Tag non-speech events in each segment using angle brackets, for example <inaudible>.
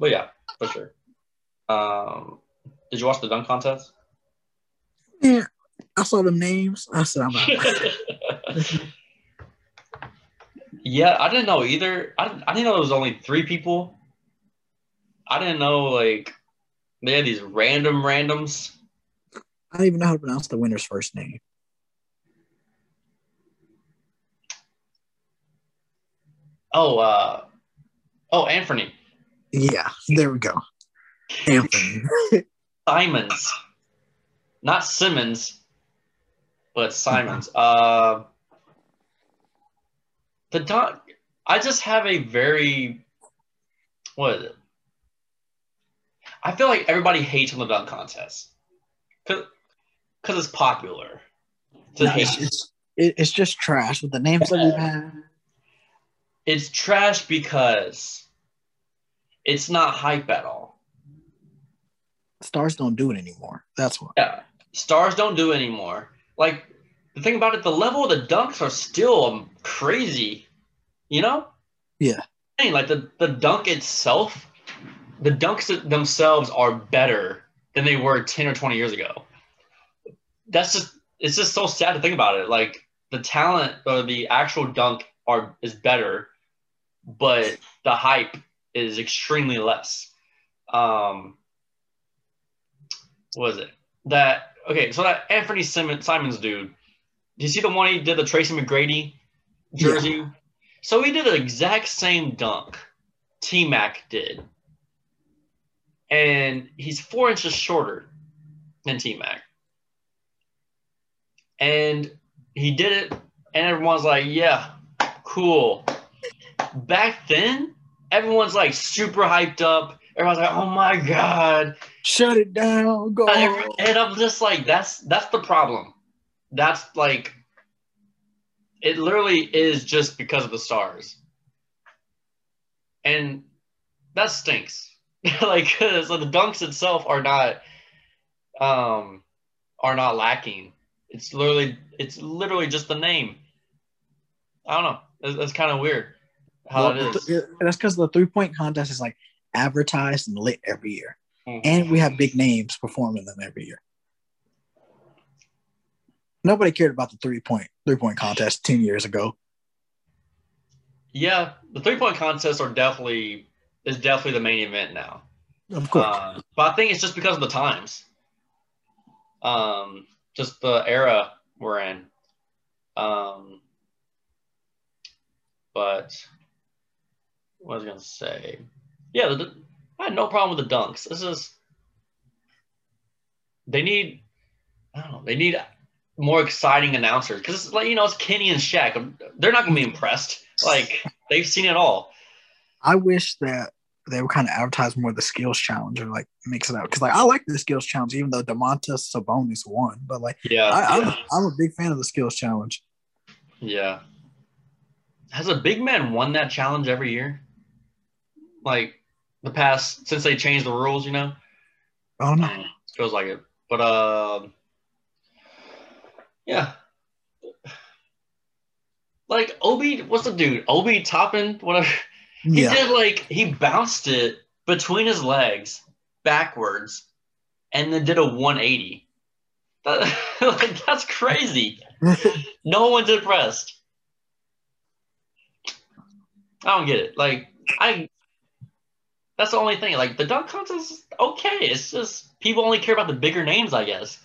but yeah, for sure. Um, did you watch the dunk contest? Yeah, I saw the names. I said, I'm out. <laughs> yeah, I didn't know either. I didn't, I didn't know there was only three people. I didn't know like they had these random randoms. I don't even know how to pronounce the winner's first name. Oh, uh, oh, Anthony Yeah, there we go. Anthony. <laughs> Simons, not Simmons, but Simons. Uh, the dog, I just have a very what is it? I feel like everybody hates on the dunk contest because it's popular. To No, hate. it's, it's, it's just trash with the names that we've had. it's trash because it's not hype at all. Stars don't do it anymore. That's why. Yeah, stars don't do it anymore. Like the thing about it, the level of the dunks are still um, crazy. You know? Yeah. Like the the dunk itself, the dunks themselves are better than they were ten or twenty years ago. That's just it's just so sad to think about it. Like the talent or the actual dunk are is better, but the hype is extremely less. Um, what is it? That okay? So that Anthony Simons, Simons dude, do you see the one he did the Tracy McGrady jersey? So he did the exact same dunk T Mac did, and he's four inches shorter than T Mac, and he did it, and everyone's like, "Yeah, cool." Back then, everyone's like super hyped up. Everyone's like, "Oh my god!" Shut it down. Go. And I'm just like, that's that's the problem. That's like, it literally is just because of the stars, and that stinks. <laughs> like, so the dunks itself are not, um, are not lacking. It's literally, it's literally just the name. I don't know. That's, that's kind of weird how Well, it is. th- that's because the three point contest is like advertised and lit every year. Mhm. And we have big names performing them every year. Nobody cared about the three point three point contest 10 years ago. Yeah, the three point contests are definitely is definitely the main event now. Of course. Uh, but I think it's just because of the times. Um, just the era we're in. Um, but what was I gonna say? Yeah, the, I had no problem with the dunks. This is they need I don't know, they need more exciting announcers because it's like you know it's Kenny and Shaq. Um, they're not gonna be impressed. Like they've seen it all. I wish that they would kind of advertise more the skills challenge or like mix it up Because like I like the skills challenge, even though Domantas Sabonis won. But like Yeah, I, I'm, yeah. I'm a big fan of the skills challenge. Yeah. Has a big man won that challenge every year? Like the past since they changed the rules, you know? Oh no. It. Feels like it. But uh yeah. Like Obi, what's the dude? Obi Toppin, whatever. He Yeah. did like he bounced it between his legs backwards and then did a 180. That, <laughs> like, that's crazy. <laughs> No one's impressed. I don't get it. Like I that's the only thing. Like the dunk contest is okay. It's just people only care about the bigger names, I guess.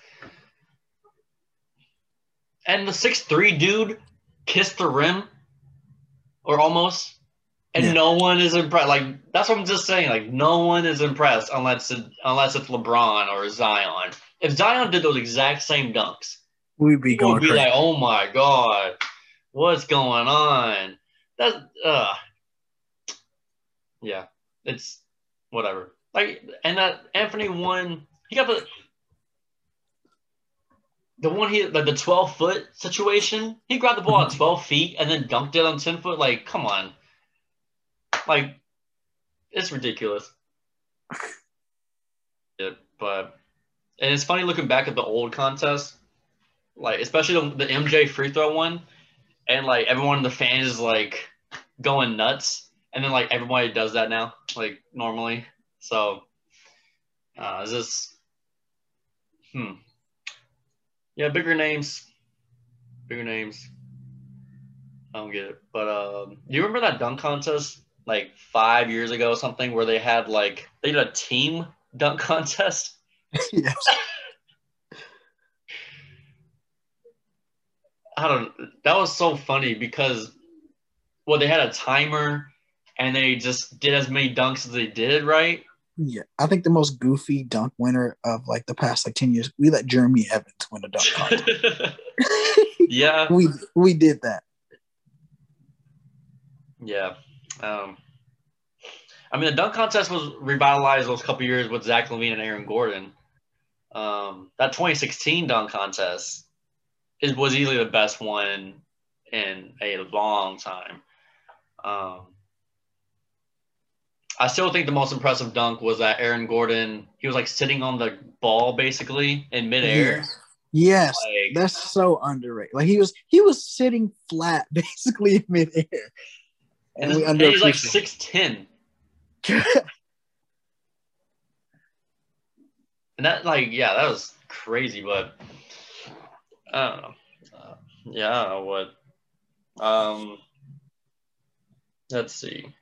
And the six three dude kissed the rim or almost. And Yeah. no one is impressed. Like that's what I'm just saying. Like no one is impressed unless it, unless it's LeBron or Zion. If Zion did those exact same dunks, We'd be going be crazy. like, "Oh my god, what's going on?" That, uh, yeah, it's whatever. Like, and that Anthony won. He got the the one he like the twelve foot situation. He grabbed the ball at mhm. twelve feet and then dunked it on ten foot. Like, come on, like it's ridiculous. <laughs> Yeah, but and it's funny looking back at the old contest, like especially the, the MJ free throw one, and like everyone in the fans is like going nuts, and then like everybody does that now, like normally. So, uh, is this? Hmm. Yeah, bigger names. Bigger names. I don't get it. But um, do you remember that dunk contest like five years ago or something where they had like they did a team dunk <laughs> contest? yes. I don't. That was so funny because, well, they had a timer, and they just did as many dunks as they did, right? Yeah, I think the most goofy dunk winner of like the past like ten years, we let Jeremy Evans win a dunk contest. <laughs> yeah, <laughs> we we did that. yeah. Um, I mean, the dunk contest was revitalized those couple years with Zach LaVine and Aaron Gordon. Um, that 2016 dunk contest is was easily the best one in a long time. Um, I still think the most impressive dunk was that Aaron Gordon. He was like sitting on the ball basically in midair. Yes, yes Like- that's so underrated. Like he was he was sitting flat <laughs> basically in midair, And, and and he's like six ten, <laughs> and that like yeah, that was crazy. But I don't know. Uh, yeah, I don't know what. Um, let's see.